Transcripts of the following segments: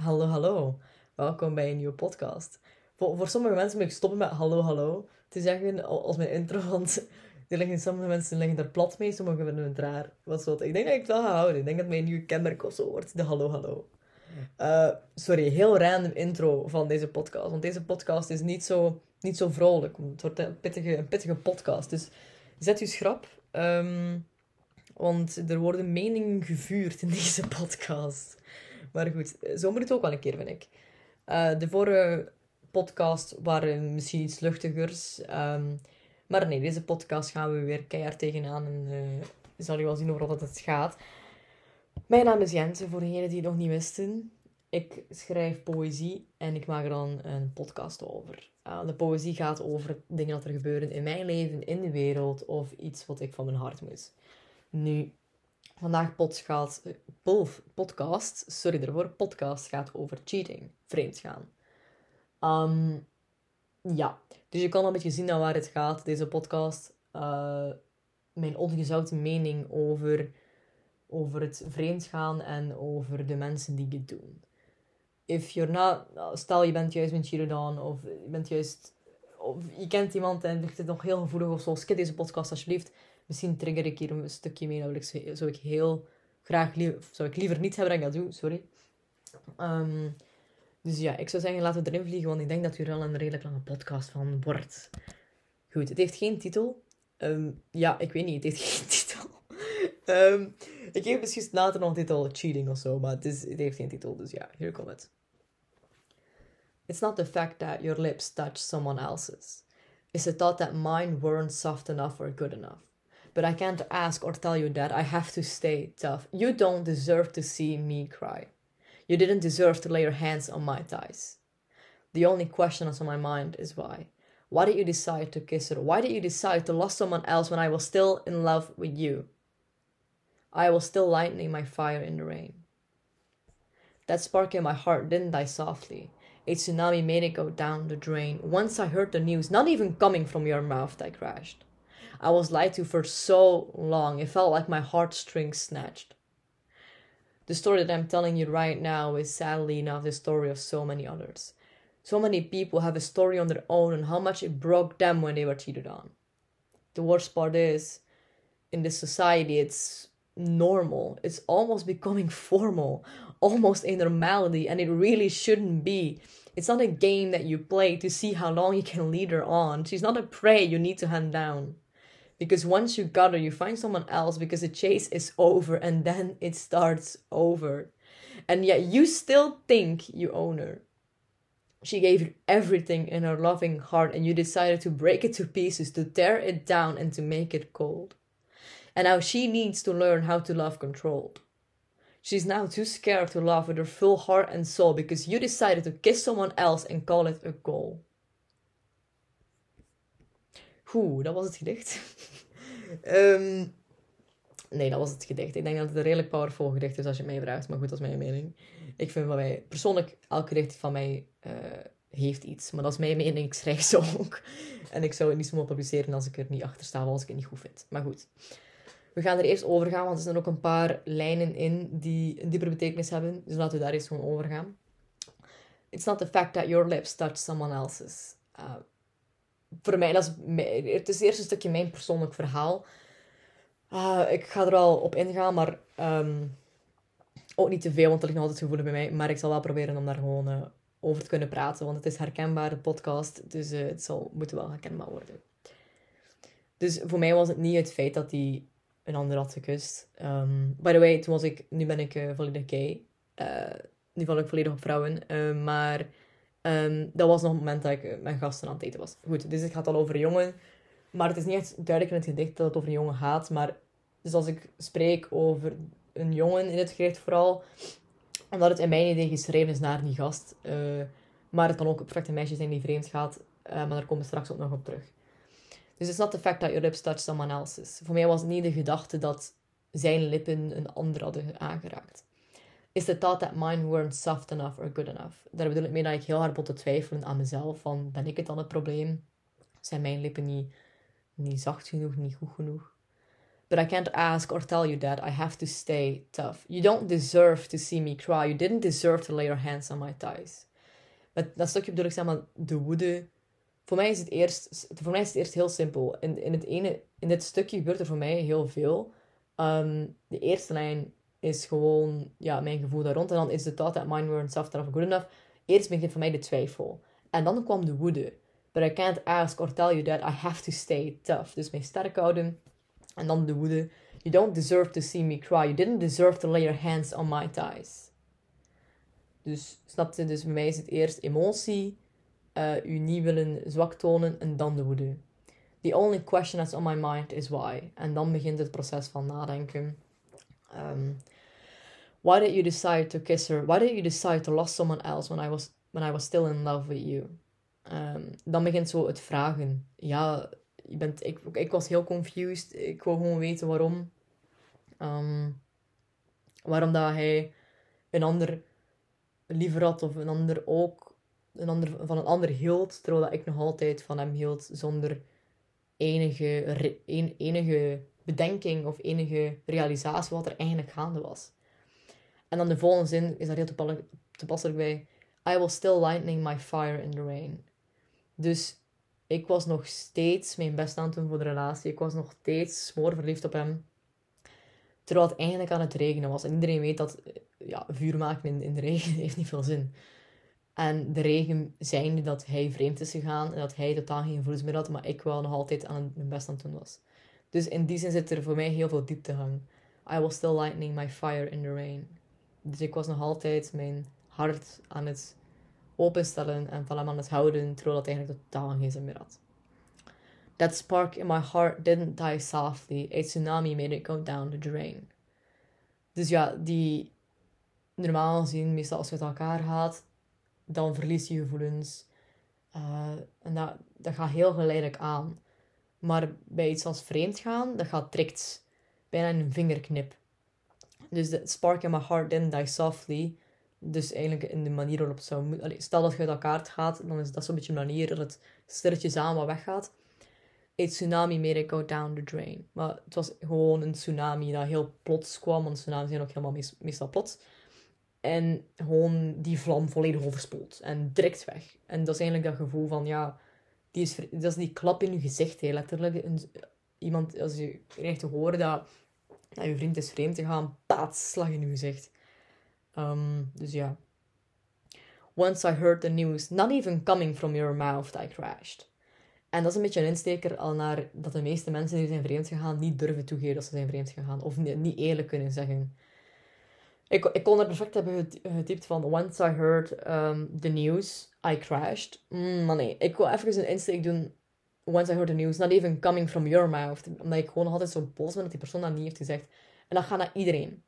Hallo, hallo. Welkom bij een nieuwe podcast. Voor, voor sommige mensen moet ik stoppen met hallo, hallo te zeggen als mijn intro, want er liggen, sommige mensen liggen daar plat mee, sommigen vinden het raar. Wat zo. Ik denk dat ik het wel ga houden. Ik denk dat mijn nieuwe kenmerk of zo wordt, de hallo, hallo. Uh, sorry, heel random intro van deze podcast. Want deze podcast is niet zo, niet zo vrolijk. Het wordt een pittige, een pittige podcast. Dus zet uw schrap. Um, want er worden meningen gevuurd in deze podcast. Maar goed, zo moet het ook wel een keer, vind ik. Uh, de vorige podcast waren misschien iets luchtigers. Um, maar nee, deze podcast gaan we weer keihard tegenaan. En uh, zal je wel zien over wat het gaat. Mijn naam is Jente, voor degenen die het nog niet wisten. Ik schrijf poëzie en ik maak er dan een podcast over. Uh, de poëzie gaat over dingen dat er gebeuren in mijn leven, in de wereld of iets wat ik van mijn hart moet. Nu, vandaag podcast, podcast, sorry ervoor, podcast gaat over cheating, vreemdgaan. Um, ja, dus je kan een beetje zien naar waar het gaat, deze podcast. Uh, mijn ongezouten mening over, over het vreemdgaan en over de mensen die het doen. If you're not, stel je bent juist met on, of je bent juist, of je kent iemand en ligt het nog heel gevoelig of zo, skip deze podcast alsjeblieft. Misschien trigger ik hier een stukje mee, dat ik, zou ik heel graag, zou ik liever niet hebben dan ik dat doe, sorry. Um, dus ja, ik zou zeggen, laten we erin vliegen, want ik denk dat u er al een redelijk lange podcast van wordt. Goed, het heeft geen titel. Um, ja, ik weet niet, het heeft geen titel. um, ik geef misschien later nog een titel, cheating of zo, maar het, het heeft geen titel, dus ja, hier komt het. It's not the fact that your lips touch someone else's. It's the thought that mine weren't soft enough or good enough. But I can't ask or tell you that I have to stay tough. You don't deserve to see me cry. You didn't deserve to lay your hands on my thighs. The only question that's on my mind is why. Why did you decide to kiss her? Why did you decide to love someone else when I was still in love with you? I was still lighting my fire in the rain. That spark in my heart didn't die softly. A tsunami made it go down the drain. Once I heard the news, not even coming from your mouth, I crashed. I was lied to for so long, it felt like my heartstrings snatched. The story that I'm telling you right now is sadly enough the story of so many others. So many people have a story on their own and how much it broke them when they were cheated on. The worst part is, in this society, it's normal. It's almost becoming formal, almost a normality, and it really shouldn't be. It's not a game that you play to see how long you can lead her on. She's not a prey you need to hand down. Because once you got her, you find someone else because the chase is over and then it starts over. And yet you still think you own her. She gave you everything in her loving heart and you decided to break it to pieces, to tear it down and to make it cold. And now she needs to learn how to love controlled. She's now too scared to love with her full heart and soul because you decided to kiss someone else and call it a goal. Oeh, dat was het gedicht. um, nee, dat was het gedicht. Ik denk dat het een redelijk powerful gedicht is als je mij vraagt. Maar goed, dat is mijn mening. Ik vind van mij... Persoonlijk, elk gedicht van mij uh, heeft iets. Maar dat is mijn mening. Ik schrijf zo ook. En ik zou het niet zo publiceren als ik er niet achter sta. Als ik het niet goed vind. Maar goed. We gaan er eerst over gaan. Want er zijn ook een paar lijnen in die een diepere betekenis hebben. Dus laten we daar eerst gewoon over gaan. It's not the fact that your lips touch someone else's. Uh, voor mij, dat is, het is eerst een stukje mijn persoonlijk verhaal. Uh, ik ga er al op ingaan, maar um, ook niet te veel, want er nog altijd gevoelig bij mij. Maar ik zal wel proberen om daar gewoon uh, over te kunnen praten, want het is herkenbaar, de podcast. Dus uh, het zal moeten wel herkenbaar worden. Dus voor mij was het niet het feit dat hij een ander had gekust. Um, by the way, toen was ik, nu ben ik volledig gay. nu val ik volledig op vrouwen. maar Um, dat was nog het moment dat ik eh, mijn gasten aan het eten was. Goed, dus het gaat al over een jongen. Maar het is niet echt duidelijk in het gedicht dat het over een jongen gaat. Maar dus als ik spreek over een jongen in het gedicht vooral... Omdat het in mijn idee geschreven is naar die gast. Uh, maar het kan ook perfecte meisje zijn die vreemd gaat. Uh, maar daar komen we straks ook nog op terug. Dus it's not the fact that your lips touch someone else's. Voor mij was het niet de gedachte dat zijn lippen een ander hadden aangeraakt is de thought that mine weren't soft enough or good enough. Daar bedoel ik mee dat ik heel hard begon te twijfelen aan mezelf. Van, ben ik het dan het probleem? Zijn mijn lippen niet, niet zacht genoeg, niet goed genoeg? But I can't ask or tell you that. I have to stay tough. You don't deserve to see me cry. You didn't deserve to lay your hands on my thighs. Met dat stukje bedoel ik zeg maar de woede. Voor mij is het eerst, voor mij is het eerst heel simpel. In, in, het ene, in dit stukje gebeurt er voor mij heel veel. Ehm, de eerste lijn is gewoon ja, mijn gevoel daar rond. En dan is de thought that mine weren't soft enough good enough. Eerst begint voor mij de twijfel. En dan kwam de woede. But I can't ask or tell you that. I have to stay tough. Dus mij sterk houden. En dan de woede. You don't deserve to see me cry. You didn't deserve to lay your hands on my thighs. Dus, snap je? Dus bij mij is het eerst emotie. Uh, u niet willen zwak tonen. En dan de woede. The only question that's on my mind is why. En dan begint het proces van nadenken. Um, why did you decide to kiss her? Why did you decide to love someone else when I was, when I was still in love with you? Um, dan begint zo het vragen. Ja, je bent, ik, ik was heel confused. Ik wou gewoon weten waarom. Um, waarom dat hij een ander liever had of een ander ook een ander, van een ander hield, terwijl ik nog altijd van hem hield zonder enige, enige bedenking of enige realisatie wat er eigenlijk gaande was. En dan de volgende zin is daar heel toepasselijk bij. I will still lightning my fire in the rain. Dus ik was nog steeds mijn best aan het doen voor de relatie. Ik was nog steeds smoor verliefd op hem. Terwijl het eigenlijk aan het regenen was. En iedereen weet dat ja, vuur maken in, in de regen heeft niet veel zin. En de regen zijnde dat hij vreemd is gegaan. En dat hij totaal geen gevoelens meer had. Maar ik wel nog altijd aan mijn best aan het doen was. Dus in die zin zit er voor mij heel veel dieptegang. I was still lightning my fire in the rain. Dus ik was nog altijd mijn hart aan het openstellen en van hem aan het houden, terwijl dat eigenlijk totaal geen zin meer had. That spark in my heart didn't die softly. A tsunami made it go down the drain. Dus ja, die normaal gezien, meestal als je uit elkaar gaat, dan verlies je gevoelens. Uh, en dat, dat gaat heel geleidelijk aan. Maar bij iets als vreemd gaan, dat gaat direct bijna een vingerknip. Dus de spark in my heart didn't die softly. Dus eigenlijk in de manier waarop het zou moeten... Stel dat je uit elkaar gaat, dan is dat zo'n beetje een manier dat het stilletjes aan wat weggaat. A tsunami made it go down the drain. Maar het was gewoon een tsunami dat heel plots kwam. Want tsunamis zijn ook helemaal meestal plots. En gewoon die vlam volledig overspoelt. En direct weg. En dat is eigenlijk dat gevoel van, ja... Die is, dat is die klap in je gezicht, hè, letterlijk. Een, iemand, als je krijgt te horen dat, dat je vriend is vreemd te gaan, in je gezicht. Um, dus ja. Once I heard the news, not even coming from your mouth, I crashed. En dat is een beetje een insteker al naar dat de meeste mensen die zijn vreemd gegaan niet durven toegeven dat ze zijn vreemd gegaan. Of niet eerlijk kunnen zeggen. Ik, ik kon er perfect hebben getypt van Once I heard um, the news, I crashed. Mm, nee, ik wil even een insteek doen. Once I heard the news, not even coming from your mouth. Omdat ik gewoon altijd zo boos ben dat die persoon dat niet heeft gezegd. En dat gaat naar iedereen.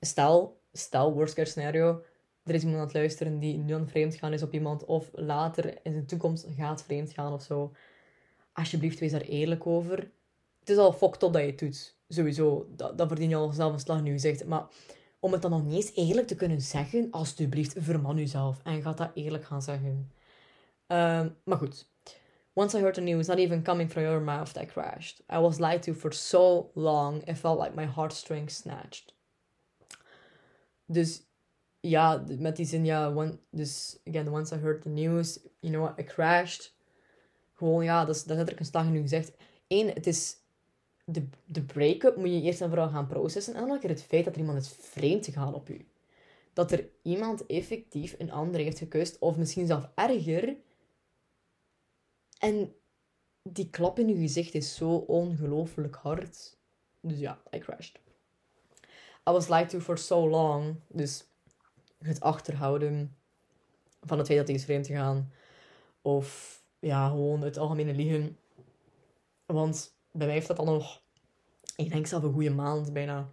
Stel, stel, worst case scenario, er is iemand aan het luisteren die nu aan vreemd gaan is op iemand, of later in de toekomst gaat vreemd gaan of zo. Alsjeblieft, wees daar eerlijk over. Het is al fucked up dat je het doet. Sowieso, dat, dat verdien je al zelf een slag nu gezegd. Maar om het dan nog niet eens eerlijk te kunnen zeggen, alsjeblieft, verman jezelf en ga dat eerlijk gaan zeggen. Uh, maar goed. Once I heard the news, not even coming from your mouth, I crashed. I was lied to for so long, it felt like my heartstrings snatched. Dus ja, met die zin, ja, dus again, once I heard the news, you know what, I crashed. Gewoon, ja, dat is, is letterlijk een slag in u gezegd. Eén, het is, de, de break-up moet je eerst en vooral gaan processen. En dan keer het feit dat er iemand is vreemd gegaan op u. Dat er iemand effectief een ander heeft gekust, of misschien zelf erger. En die klap in je gezicht is zo ongelooflijk hard. Dus ja, I crashed. I was lied to for so long. Dus het achterhouden van het feit dat hij is vreemd gegaan. Of ja, gewoon het algemene liegen. Want bij mij heeft dat dan nog, ik denk zelf een goede maand bijna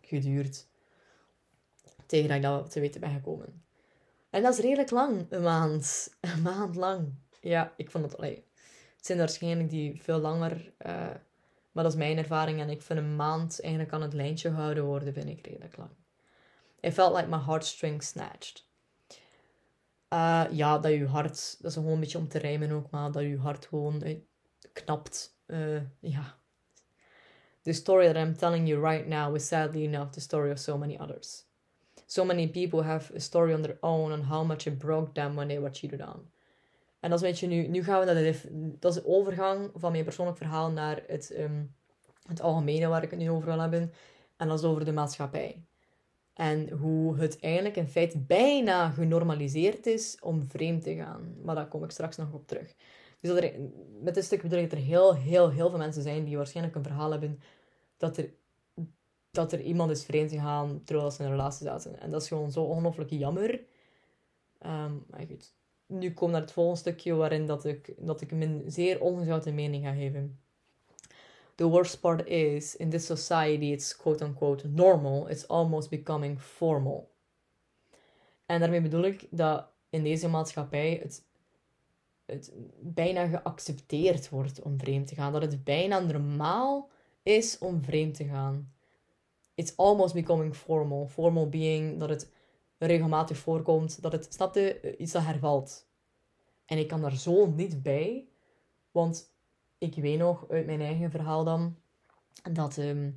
geduurd. Tegen dat ik dat te weten ben gekomen. En dat is redelijk lang, een maand. Een maand lang. Ja, ik vond het, allee, het zijn waarschijnlijk die veel langer, uh, maar dat is mijn ervaring. En ik vind een maand eigenlijk aan het lijntje gehouden worden, vind ik redelijk lang. It felt like my heartstrings snatched. Uh, ja, dat je hart, dat is gewoon een beetje om te rijmen ook, maar dat je hart gewoon uh, knapt. Uh, ja. The story that I'm telling you right now is sadly enough the story of so many others. So many people have a story on their own on how much it broke them when they were cheated on. En dat is een beetje nu, nu gaan we naar de, dat is de overgang van mijn persoonlijk verhaal naar het, um, het algemene waar ik het nu over wil hebben. En dat is over de maatschappij. En hoe het eigenlijk in feite bijna genormaliseerd is om vreemd te gaan. Maar daar kom ik straks nog op terug. Dus er, met dit stuk bedoel ik dat er heel, heel, heel veel mensen zijn die waarschijnlijk een verhaal hebben dat er, dat er iemand is vreemd gegaan terwijl ze in een relatie zaten. En dat is gewoon zo ongelooflijk jammer. Um, maar goed. Nu kom naar het volgende stukje waarin dat ik, dat ik mijn zeer ongezouten mening ga geven. The worst part is, in this society, it's quote-unquote normal. It's almost becoming formal. En daarmee bedoel ik dat in deze maatschappij het, het bijna geaccepteerd wordt om vreemd te gaan. Dat het bijna normaal is om vreemd te gaan. It's almost becoming formal. Formal being dat het regelmatig voorkomt, dat het, snapte, iets dat hervalt. En ik kan daar zo niet bij, want ik weet nog uit mijn eigen verhaal dan, dat ehm,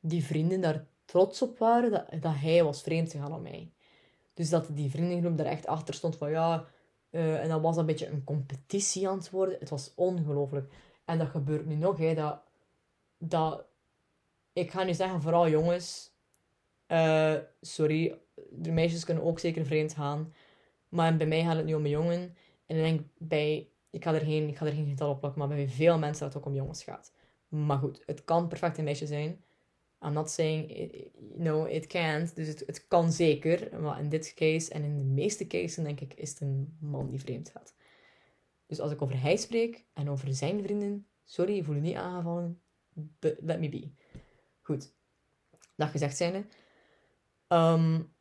die vrienden daar trots op waren dat, dat hij was vreemd gegaan aan mij. Dus dat die vriendengroep daar echt achter stond van ja, uh, en dat was een beetje een competitie aan het worden. Het was ongelooflijk. En dat gebeurt nu nog, hè, dat, dat, ik ga nu zeggen, vooral jongens, uh, sorry, de meisjes kunnen ook zeker vreemd gaan, maar bij mij gaat het nu om jongen. En ik denk bij ik ga er geen, ik ga er geen getal op plakken, maar bij veel mensen dat het ook om jongens gaat. Maar goed, het kan perfect een meisje zijn. I'm not saying, no, it can't. Dus het, het kan zeker. Maar in dit case en in de meeste cases denk ik, is het een man die vreemd gaat. Dus als ik over hij spreek en over zijn vrienden, sorry, ik voel je niet aangevallen. Let me be. Goed. Dat gezegd zijnde. Um,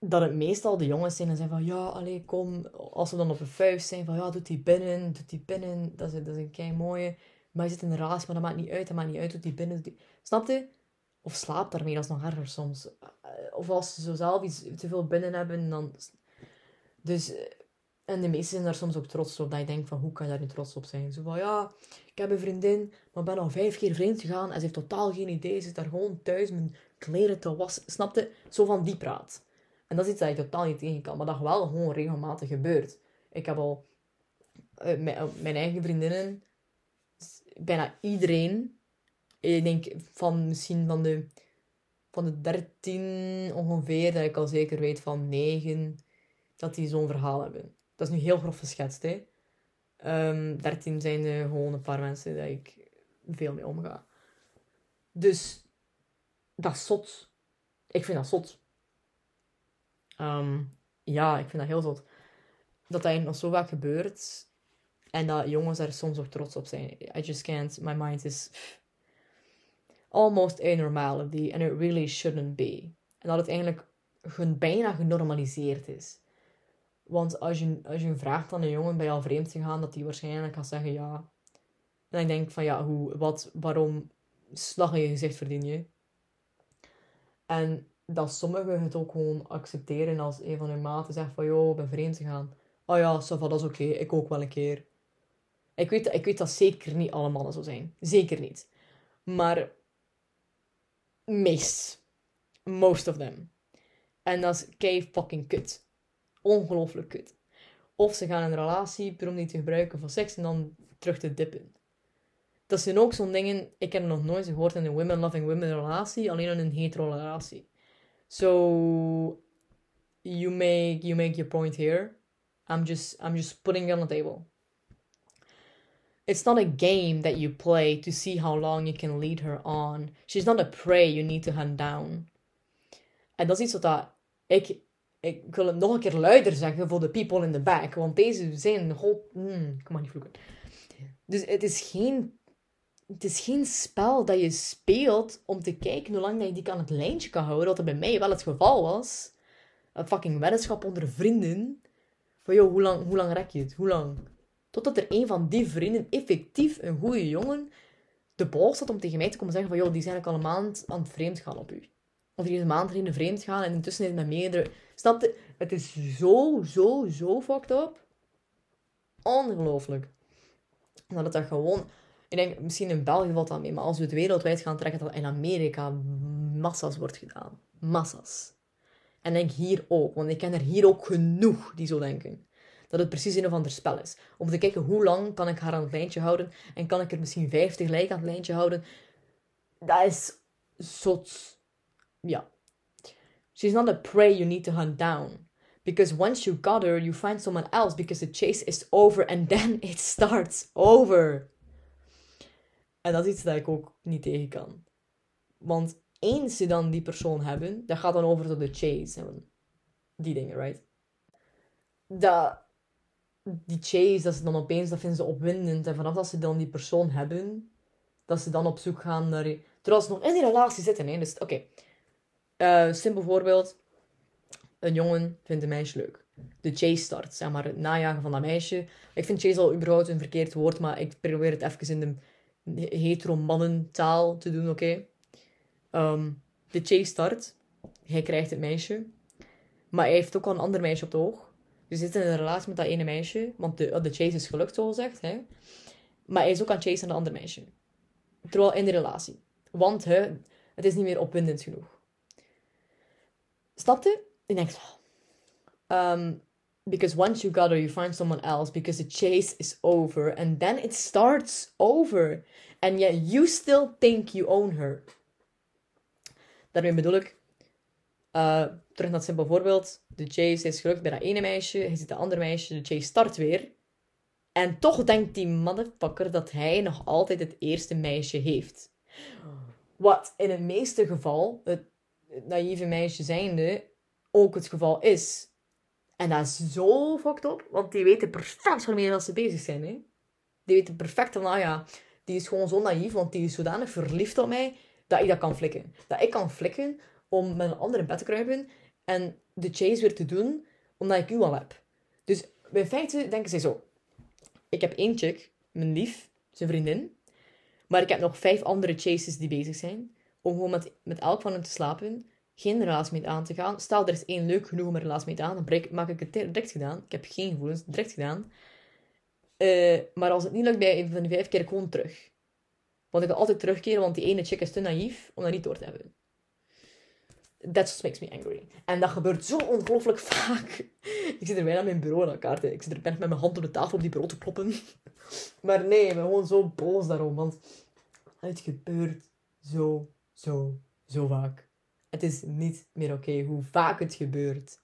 dat het meestal de jongens zijn en zeggen van ja, allee, kom. Als ze dan op een vuist zijn van ja, doet die binnen, doet die binnen. Dat is, dat is een kei mooie. Maar je zit in een raas, maar dat maakt niet uit, dat maakt niet uit, doet die binnen. Die... Snap je? Of slaapt daarmee, dat is nog erger soms. Of als ze zo zelf iets te veel binnen hebben, dan... Dus... En de meesten zijn daar soms ook trots op. Dat je denkt van, hoe kan je daar niet trots op zijn? Zo van, ja, ik heb een vriendin, maar ben al vijf keer vreemd gegaan. En ze heeft totaal geen idee. Ze zit daar gewoon thuis mijn kleren te wassen. Snapte? Zo van die praat. En dat is iets dat je totaal niet tegen kan, maar dat wel gewoon regelmatig gebeurt. Ik heb al mijn, mijn, eigen vriendinnen, bijna iedereen, ik denk van misschien van de, van de 13 ongeveer, dat ik al zeker weet van 9, dat die zo'n verhaal hebben. Dat is nu heel grof geschetst, hè. Um, ehm, 13 zijn er gewoon een paar mensen dat ik veel mee omga. Dus dat is zot. Ik vind dat zot. Um, ja, ik vind dat heel zot. Dat dat nog zo vaak gebeurt. En dat jongens daar soms ook trots op zijn. I just can't. My mind is almost a normality. And it really shouldn't be. En dat het eigenlijk bijna genormaliseerd is. Want als je, als je vraagt aan een jongen bij al vreemd te gaan, dat hij waarschijnlijk gaat zeggen ja. En ik denk van ja, hoe, wat, waarom slag in je gezicht verdien je? En dat sommigen het ook gewoon accepteren als een van hun maten zegt van, joh, ik ben vreemd gegaan. Oh ja, so dat is oké, ik ook wel een keer. Ik weet, ik weet dat zeker niet alle mannen zo zijn. Zeker niet. Maar meest. Most of them. En dat is kei fucking kut. Ongelooflijk kut. Of ze gaan een relatie om die te gebruiken voor seks en dan terug te dippen. Dat zijn ook zo'n dingen, ik heb nog nooit gehoord in een women loving women relatie, alleen in een hetero relatie. So you make you make your point here. I'm just I'm just putting it on the table. It's not a game that you play to see how long you can lead her on. She's not a prey you need to hunt down. En dat is iets wat dat ik, ik wil het nog een keer luider zeggen voor de people in the back. Want deze zijn whole... Mm, ik mag niet vloeken. Dus het is geen het is geen spel dat je speelt om te kijken hoe lang je die aan het lijntje kan houden. Wat er bij mij wel het geval was. Een fucking weddenschap onder vrienden. Van joh, hoe lang, hoe lang rek je het? Hoe lang? Totdat er een van die vrienden, effectief een goede jongen, de bal zat om tegen mij te komen zeggen van joh, die zijn ook al een maand aan het vreemd gaan op u. Of die is een maand erin vreemd gaan en intussen is het met meerdere... Het is zo, zo, zo fucked up. Ongelooflijk. Dat het dat gewoon Ik denk, misschien in België valt dat mee, maar als we het wereldwijd gaan trekken, dat in Amerika massa's wordt gedaan. Massa's. En denk hier ook, want ik ken er hier ook genoeg die zo denken. Dat het precies een of ander spel is. Om te kijken hoe lang kan ik haar aan het lijntje houden en kan ik er misschien 50 lijken aan het lijntje houden. Dat is zot. Ja. She's not a prey you need to hunt down. Because once you got her, you find someone else because the chase is over and then it starts over. En dat is iets dat ik ook niet tegen kan. Want eens ze dan die persoon hebben, dat gaat dan over tot de chase. Die dingen, right? Dat, die chase, dat ze dan opeens, dat vinden ze opwindend. En vanaf dat ze dan die persoon hebben, dat ze dan op zoek gaan naar... Terwijl ze nog in die relatie zitten, hè. Dus, oké. Uh, simpel voorbeeld. Een jongen vindt een meisje leuk. De chase start, zeg maar, het najagen van dat meisje. Ik vind chase al überhaupt een verkeerd woord, maar ik probeer het even in de hetero mannentaal te doen, oké? Okay? de chase start. Hij krijgt het meisje. Maar hij heeft ook al een ander meisje op de oog. Hij zit in een relatie met dat ene meisje. Want de, de chase is gelukt, zo gezegd. Hè? Maar hij is ook aan het chasen aan de andere meisje. Terwijl in de relatie. Want hè, het is niet meer opwindend genoeg. Snapte? Ik denk, um, because once you got her, you find someone else because the chase is over and then it starts over. And yet you still think you own her. Daarmee bedoel ik, uh, terug naar het simpel voorbeeld. De chase is gelukt bij dat ene meisje, hij ziet de andere meisje, de chase start weer. En toch denkt die motherfucker dat hij nog altijd het eerste meisje heeft. Wat in het meeste geval, het, naïeve meisje zijnde, ook het geval is. En dat is zo fucked up, want die weten perfect waarmee dat ze bezig zijn. Hè? Die weten perfect van, nou ja, die is gewoon zo naïef, want die is zodanig verliefd op mij, dat ik dat kan flikken. Dat ik kan flikken om met een ander bed te kruipen en de chase weer te doen, omdat ik u al heb. Dus in feite denken zij zo. Ik heb één chick, mijn lief, zijn vriendin. Maar ik heb nog vijf andere chases die bezig zijn. Om gewoon met, met elk van hen te slapen geen relatie mee aan te gaan. Stel, er is één leuk genoeg om een relatie mee aan, dan maak ik het direct gedaan. Ik heb geen gevoelens, direct gedaan. Uh, maar als het niet lukt bij een van die vijf keer, gewoon terug. Want ik wil altijd terugkeren, want die ene chick is te naïef om dat niet door te hebben. That just makes me angry. En dat gebeurt zo ongelooflijk vaak. Ik zit er bijna aan mijn bureau in elkaar. Ik zit er ben met mijn hand op de tafel op die bureau te kloppen. Maar nee, ik ben gewoon zo boos daarom. Want het gebeurt zo, zo, zo vaak. Het is niet meer oké hoe vaak het gebeurt.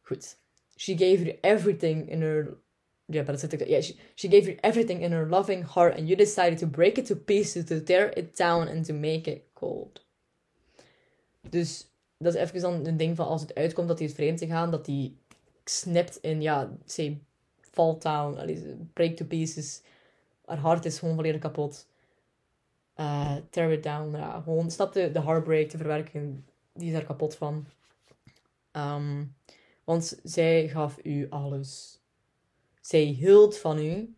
Goed. She gave you everything in her... Ja, dat zit ik... Yeah, she, she gave you everything in her loving heart and you decided to break it to pieces, to tear it down and to make it cold. Dus dat is even dan een ding van als het uitkomt dat hij is vreemd te gaan, dat hij snapt in, ja, say, fall down, break to pieces. Haar hart is gewoon volledig kapot uh, tear it down. Ja, gewoon stap de, de heartbreak te verwerken. Die is er kapot van. Um, want zij gaf u alles. Zij hield van u,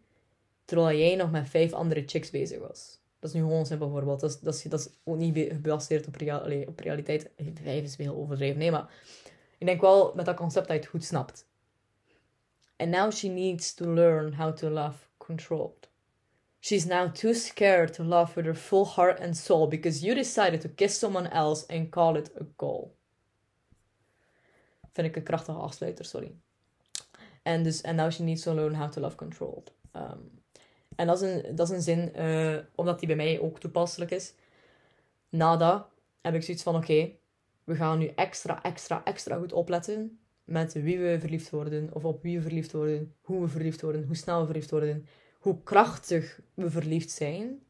terwijl jij nog met vijf andere chicks bezig was. Dat is nu gewoon een simpel voorbeeld. Dat is, dat is, ook niet gebaseerd op, real, allez, op realiteit. Vijf is heel overdreven. Nee, maar ik denk wel met dat concept dat je het goed snapt. And now she needs to learn how to love controlled. She's now too scared to love with her full heart and soul because you decided to kiss someone else and call it a goal. Vind ik een krachtige afsluiter, sorry. En dus, and now she needs to learn how to love controlled. Um, en dat is een, dat is een zin, uh, omdat die bij mij ook toepasselijk is. Nada heb ik zoiets van, oké, we gaan nu extra, extra, extra goed opletten met wie we verliefd worden, of op wie we verliefd worden, hoe we verliefd worden, hoe snel we verliefd worden hoe krachtig we verliefd zijn.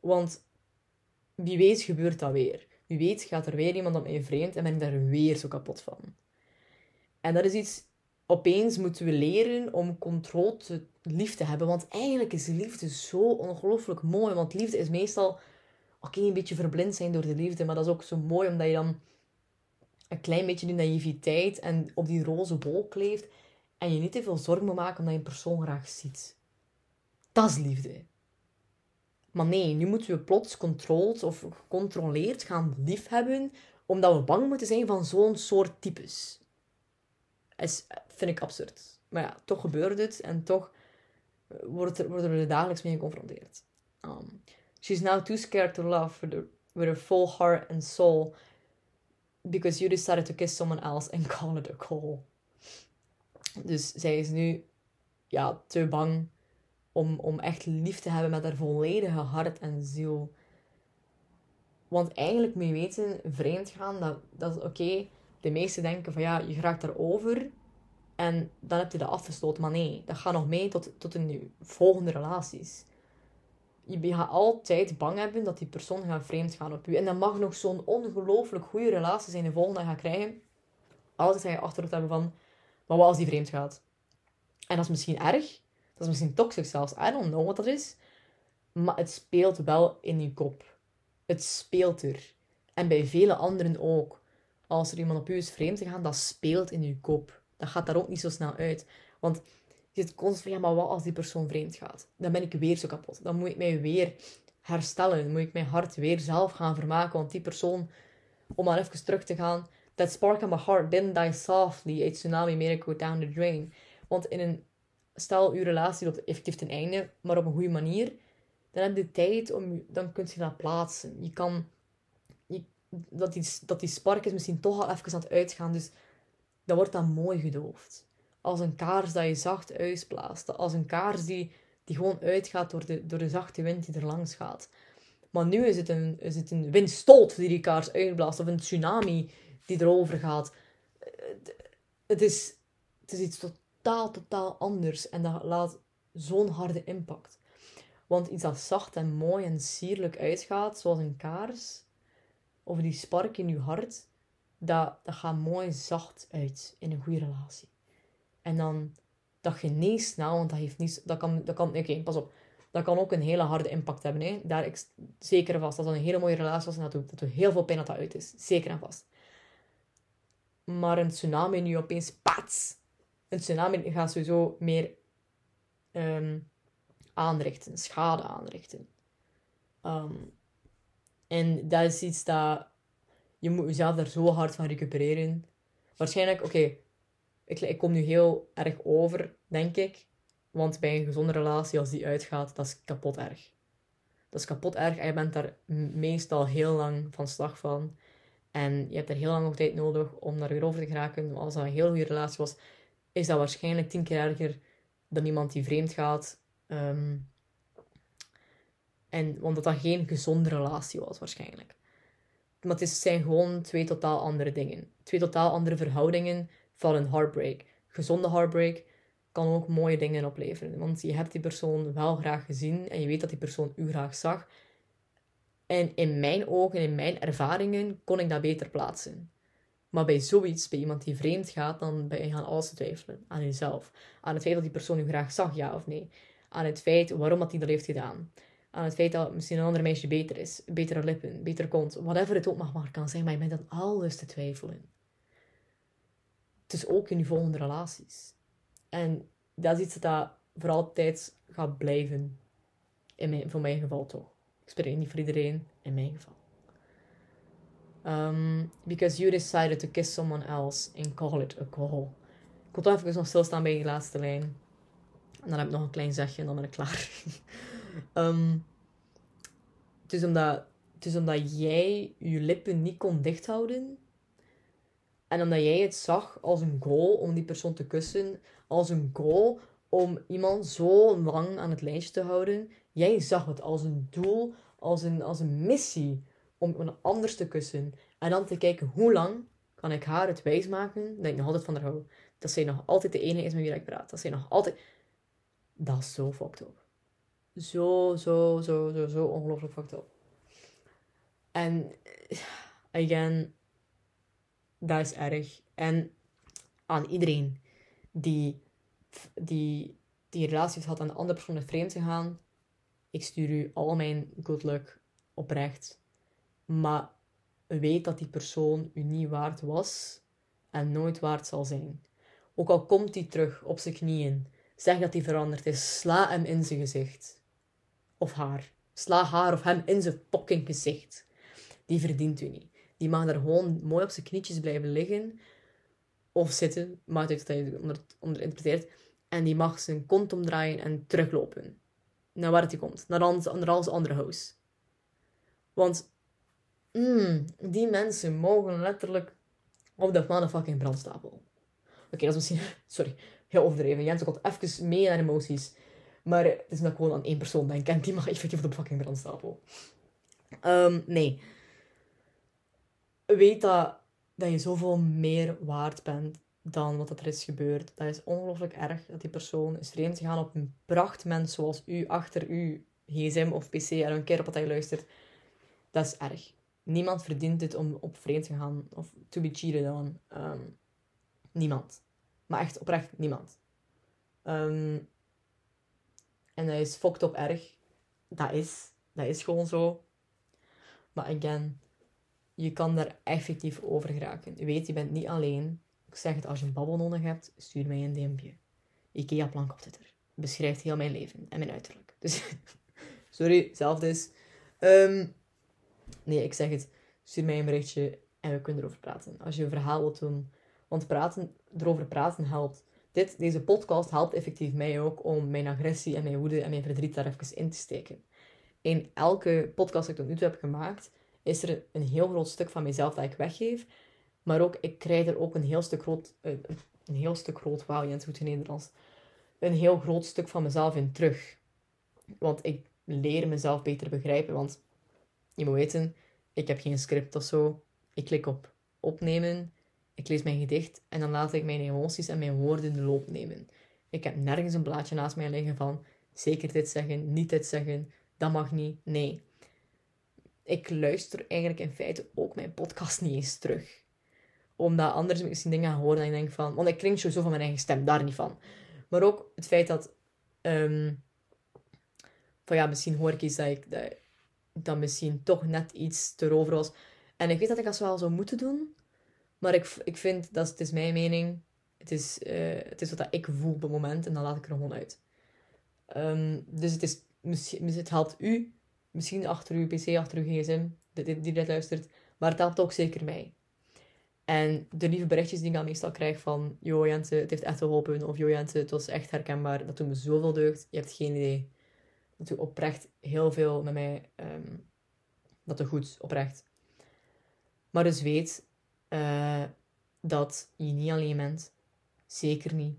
Want wie weet gebeurt dat weer. Wie weet gaat er weer iemand op mij vreemd en ben ik daar weer zo kapot van. En dat is iets... Opeens moeten we leren om controle te lief te hebben. Want eigenlijk is liefde zo ongelooflijk mooi. Want liefde is meestal... Oké, een beetje verblind zijn door de liefde. Maar dat is ook zo mooi omdat je dan een klein beetje die naïviteit en op die roze wolk leeft. En je niet te veel zorgen moet maken omdat je een persoon graag ziet. Dat is liefde. Maar nee, nu moeten we plots controlled of gecontroleerd gaan liefhebben, omdat we bang moeten zijn van zo'n soort types. Is, vind ik absurd. Maar ja, toch gebeurt het en toch wordt er, worden er dagelijks mee geconfronteerd. Um, she's now too scared to love with, her full heart and soul because you decided to kiss someone else and call it a call. Dus zij is nu ja, te bang om, om echt lief te hebben met haar volledige hart en ziel. Want eigenlijk moet je weten, vreemd gaan, dat, dat is oké. De meesten denken van ja, je raakt daarover en dan heb je dat afgesloten. Maar nee, dat gaat nog mee tot, tot in volgende relaties. Je gaat altijd bang hebben dat die persoon gaat vreemd gaan op je. En dat mag nog zo'n ongelooflijk goede relatie zijn de volgende gaat krijgen. Altijd ga je achterhoofd hebben van, maar wat als die vreemd gaat? En dat is misschien erg. Dat is misschien toxisch zelfs. I don't know wat dat is. Maar het speelt wel in je kop. Het speelt er. En bij vele anderen ook. Als er iemand op u is vreemd gegaan, dat speelt in je kop. Dat gaat daar ook niet zo snel uit. Want je zit constant van, ja, maar wat als die persoon vreemd gaat? Dan ben ik weer zo kapot. Dan moet ik mij weer herstellen. Dan moet ik mijn hart weer zelf gaan vermaken. Want die persoon, om maar even terug te gaan... That spark in my heart didn't die softly. A tsunami made it go down the drain. Want in een... Stel, uw relatie loopt effectief ten einde, maar op een goede manier. Dan heb je tijd om... Dan kun je dat plaatsen. Je kan... Dat, die, dat die spark is misschien toch al even aan het uitgaan. Dus dan wordt dat mooi gedoofd. Als een kaars dat je zacht uitblaast. Als een kaars die, die gewoon uitgaat door de, door de zachte wind die er langs gaat. Maar nu is het een, is het een windstoot die die kaars uitblaast. Of een tsunami die erover gaat. Het is, het is iets totaal, totaal anders. En dat laat zo'n harde impact. Want iets dat zacht en mooi en sierlijk uitgaat, zoals een kaars, of die spark in je hart, dat, dat gaat mooi zacht uit in een goede relatie. En dan, dat geneest snel, want dat heeft niet, dat kan, dat kan, oké, pas op, dat kan ook een hele harde impact hebben, hè. Daar ik zeker vast. Dat een hele mooie relatie was en dat doet, dat heel veel pijn dat dat uit is. Zeker en vast. Maar een tsunami nu opeens, pats! Een tsunami gaat sowieso meer um, aanrichten, schade aanrichten. Um, en dat is iets dat je moet jezelf daar zo hard van recupereren. Waarschijnlijk, oké, ik, ik kom nu heel erg over, denk ik. Want bij een gezonde relatie, als die uitgaat, dat is kapot erg. Dat is kapot erg en je bent daar meestal heel lang van slag van. En je hebt er heel lang nog tijd nodig om daar weer over te geraken. Als dat een heel goede relatie was, is dat waarschijnlijk tien keer erger dan iemand die vreemd gaat. Um, en, want dat dat geen gezonde relatie was, waarschijnlijk. Maar het zijn gewoon twee totaal andere dingen. Twee totaal andere verhoudingen van een heartbreak. Gezonde heartbreak kan ook mooie dingen opleveren. Want je hebt die persoon wel graag gezien en je weet dat die persoon u graag zag. En in mijn ogen, in mijn ervaringen, kon ik dat beter plaatsen. Maar bij zoiets, bij iemand die vreemd gaat, dan ben je gaan alles twijfelen. Aan jezelf. Aan het feit dat die persoon u graag zag, ja of nee. Aan het feit waarom dat hij dat heeft gedaan aan het feit dat misschien een ander meisje beter is, betere lippen, beter kont, whatever het ook mag maar kan zijn, maar je bent aan alles te twijfelen. Is ook in je volgende relaties. En dat is iets dat voor altijd gaat blijven. In mijn, voor mijn geval toch. Ik spreek niet voor iedereen, in mijn geval. Um, because you decided to kiss someone else and call it a call. Ik wil toch even nog stilstaan bij je laatste lijn. En dan heb ik nog een klein zegje en dan ben ik klaar. Um, het, is omdat, het is omdat jij je lippen niet kon dichthouden. En omdat jij het zag als een goal om die persoon te kussen. Als een goal om iemand zo lang aan het lijstje te houden. Jij zag het als een doel, als een, als een missie om een anders te kussen. En dan te kijken hoe lang kan ik haar het wijsmaken dat ik nog altijd van haar hou. Dat zij nog altijd de enige is met wie ik praat. Dat zij nog altijd... Dat is zo fucked up zo, zo, zo, zo, zo ongelooflijk fucked up. En, again, dat is erg. En aan iedereen die, die, die relaties had aan de andere persoon vreemd te gaan, ik stuur u al mijn good luck oprecht. Maar weet dat die persoon u niet waard was en nooit waard zal zijn. Ook al komt hij terug op zijn knieën, zeg dat hij veranderd is, sla hem in zijn gezicht of haar. Sla haar of hem in zijn fucking gezicht. Die verdient u niet. Die mag daar gewoon mooi op zijn knietjes blijven liggen. Of zitten, maakt uit dat je onder, onder interpreteert. En die mag zijn kont omdraaien en teruglopen. Naar waar hij komt. Naar naar ons andere huis. Want mm, die mensen mogen letterlijk op de motherfucking brandstapel. Oké, dat is misschien... Sorry, heel overdreven. Jens komt even mee naar emoties. Maar het is nog gewoon aan één persoon denken. En die mag effectief op de fucking brandstapel. Um, nee. Weet dat, dat je zoveel meer waard bent dan wat er is gebeurd. Dat is ongelooflijk erg dat die persoon is vreemd gegaan op een prachtmens zoals u achter uw gsm of pc en een keer op wat hij luistert. Dat is erg. Niemand verdient het om op vreemd te gaan of to be on. Um, niemand. Maar echt oprecht niemand. Um, en dat is fucked op erg. Dat is. Dat is gewoon zo. Maar again, je kan daar effectief over geraken. Je weet, je bent niet alleen. Ik zeg het, als je een babbel nodig hebt, stuur mij een DM'tje. Ikea plank op Twitter. Beschrijft heel mijn leven en mijn uiterlijk. Dus, sorry, zelf dus. Um, nee, ik zeg het. Stuur mij een berichtje en we kunnen erover praten. Als je een verhaal wilt doen. Want praten, erover praten helpt. Dit, deze podcast helpt effectief mij ook om mijn agressie en mijn woede en mijn verdriet daar even in te steken. In elke podcast die ik tot nu toe heb gemaakt, is er een heel groot stuk van mezelf dat ik weggeef. Maar ook, ik krijg er ook een heel stuk groot, eh, een heel stuk groot, wauw Jens, goed in Nederlands, een heel groot stuk van mezelf in terug. Want ik leer mezelf beter begrijpen, want je moet weten, ik heb geen script of zo. Ik klik op opnemen, ik lees mijn gedicht en dan laat ik mijn emoties en mijn woorden de loop nemen. Ik heb nergens een blaadje naast mij liggen van zeker dit zeggen, niet dit zeggen, dat mag niet. Nee. Ik luister eigenlijk in feite ook mijn podcast niet eens terug. Omdat anders misschien dingen gaan horen en ik denk van... Want ik klink sowieso van mijn eigen stem, daar niet van. Maar ook het feit dat... Um, van ja, misschien hoor ik iets dat ik... Dat, dat misschien toch net iets te erover was. En ik weet dat ik dat wel zou moeten doen. Maar ik, ik vind, dat het is mijn mening. Het is, uh, het is wat ik voel op het moment. En dan laat ik er gewoon uit. Um, dus het, is, het helpt u. Misschien achter uw pc, achter uw gsm. Die, die dit luistert. Maar het helpt ook zeker mij. En de lieve berichtjes die ik dan meestal krijg van... Jo het heeft echt geholpen. Of Jo het was echt herkenbaar. Dat doet me zoveel deugd. Je hebt geen idee. Dat doet oprecht heel veel met mij. Um, dat doet goed, oprecht. Maar dus weet uh, dat je niet alleen bent. Zeker niet.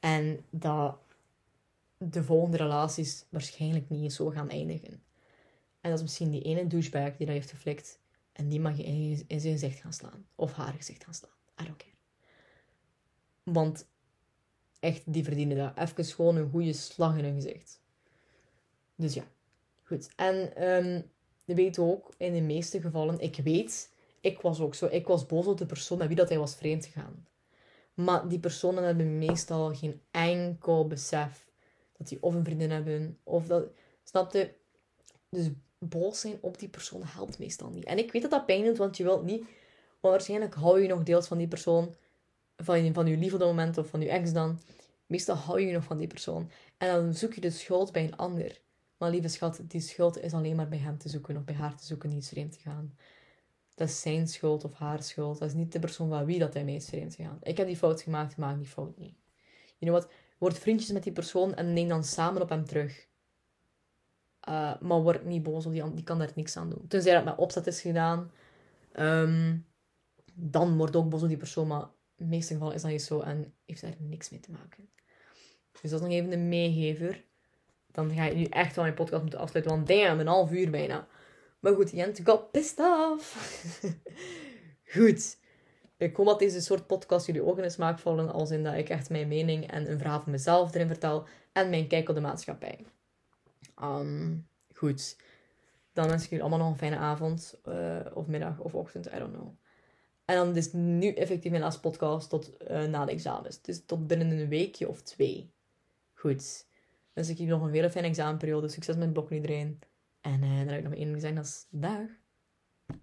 En dat de volgende relaties waarschijnlijk niet zo gaan eindigen. En dat is misschien die ene douchebag die dat heeft geflikt. En die mag je in, zijn gezicht gaan slaan. Of haar gezicht gaan slaan. I don't. Want echt, die verdienen dat. Even gewoon een goede slag in hun gezicht. Dus ja, goed. En um, weet ook, in de meeste gevallen, ik weet ik was ook zo. Ik was boos op de persoon met wie dat hij was vreemd gegaan. Maar die personen hebben meestal geen enkel besef dat die of een vriendin hebben, of dat... Snapte? Dus boos zijn op die persoon helpt meestal niet. En ik weet dat dat pijn doet, want je wilt niet... Waarschijnlijk hou je nog deels van die persoon, van, van je lief op moment, of van je ex dan. Meestal hou je nog van die persoon. En dan zoek je de schuld bij een ander. Maar lieve schat, die schuld is alleen maar bij hem te zoeken, of bij haar te zoeken, niet vreemd te gaan dat is zijn schuld of haar schuld. Dat is niet de persoon van wie dat hij mee is vreemd gegaan. Ik heb die fout gemaakt, maak die fout niet. Je know wat? Word vriendjes met die persoon en neem dan samen op hem terug. Uh, maar word niet boos op die, die kan daar niks aan doen. Tenzij dat met opzet is gedaan. Um, dan wordt ook boos op die persoon, maar in de meeste gevallen is dat niet zo en heeft daar niks mee te maken. Dus dat is nog even een meegever. Dan ga je nu echt wel mijn podcast moeten afsluiten, want damn, een half uur bijna. Maar goed, Jent got pissed off. goed. Ik hoop dat deze soort podcast jullie ook in de smaak vallen. Als in dat ik echt mijn mening en een verhaal van mezelf erin vertel. En mijn kijk op de maatschappij. Um, goed. Dan wens ik jullie allemaal nog een fijne avond. Uh, of middag of ochtend. I don't know. En dan is nu effectief mijn laatste podcast tot uh, na de examens. Dus tot binnen een weekje of twee. Goed. Wens ik jullie nog een hele fijne examenperiode. Succes met blokken iedereen. En uh, dan heb ik nog één ding gezegd, dat dag.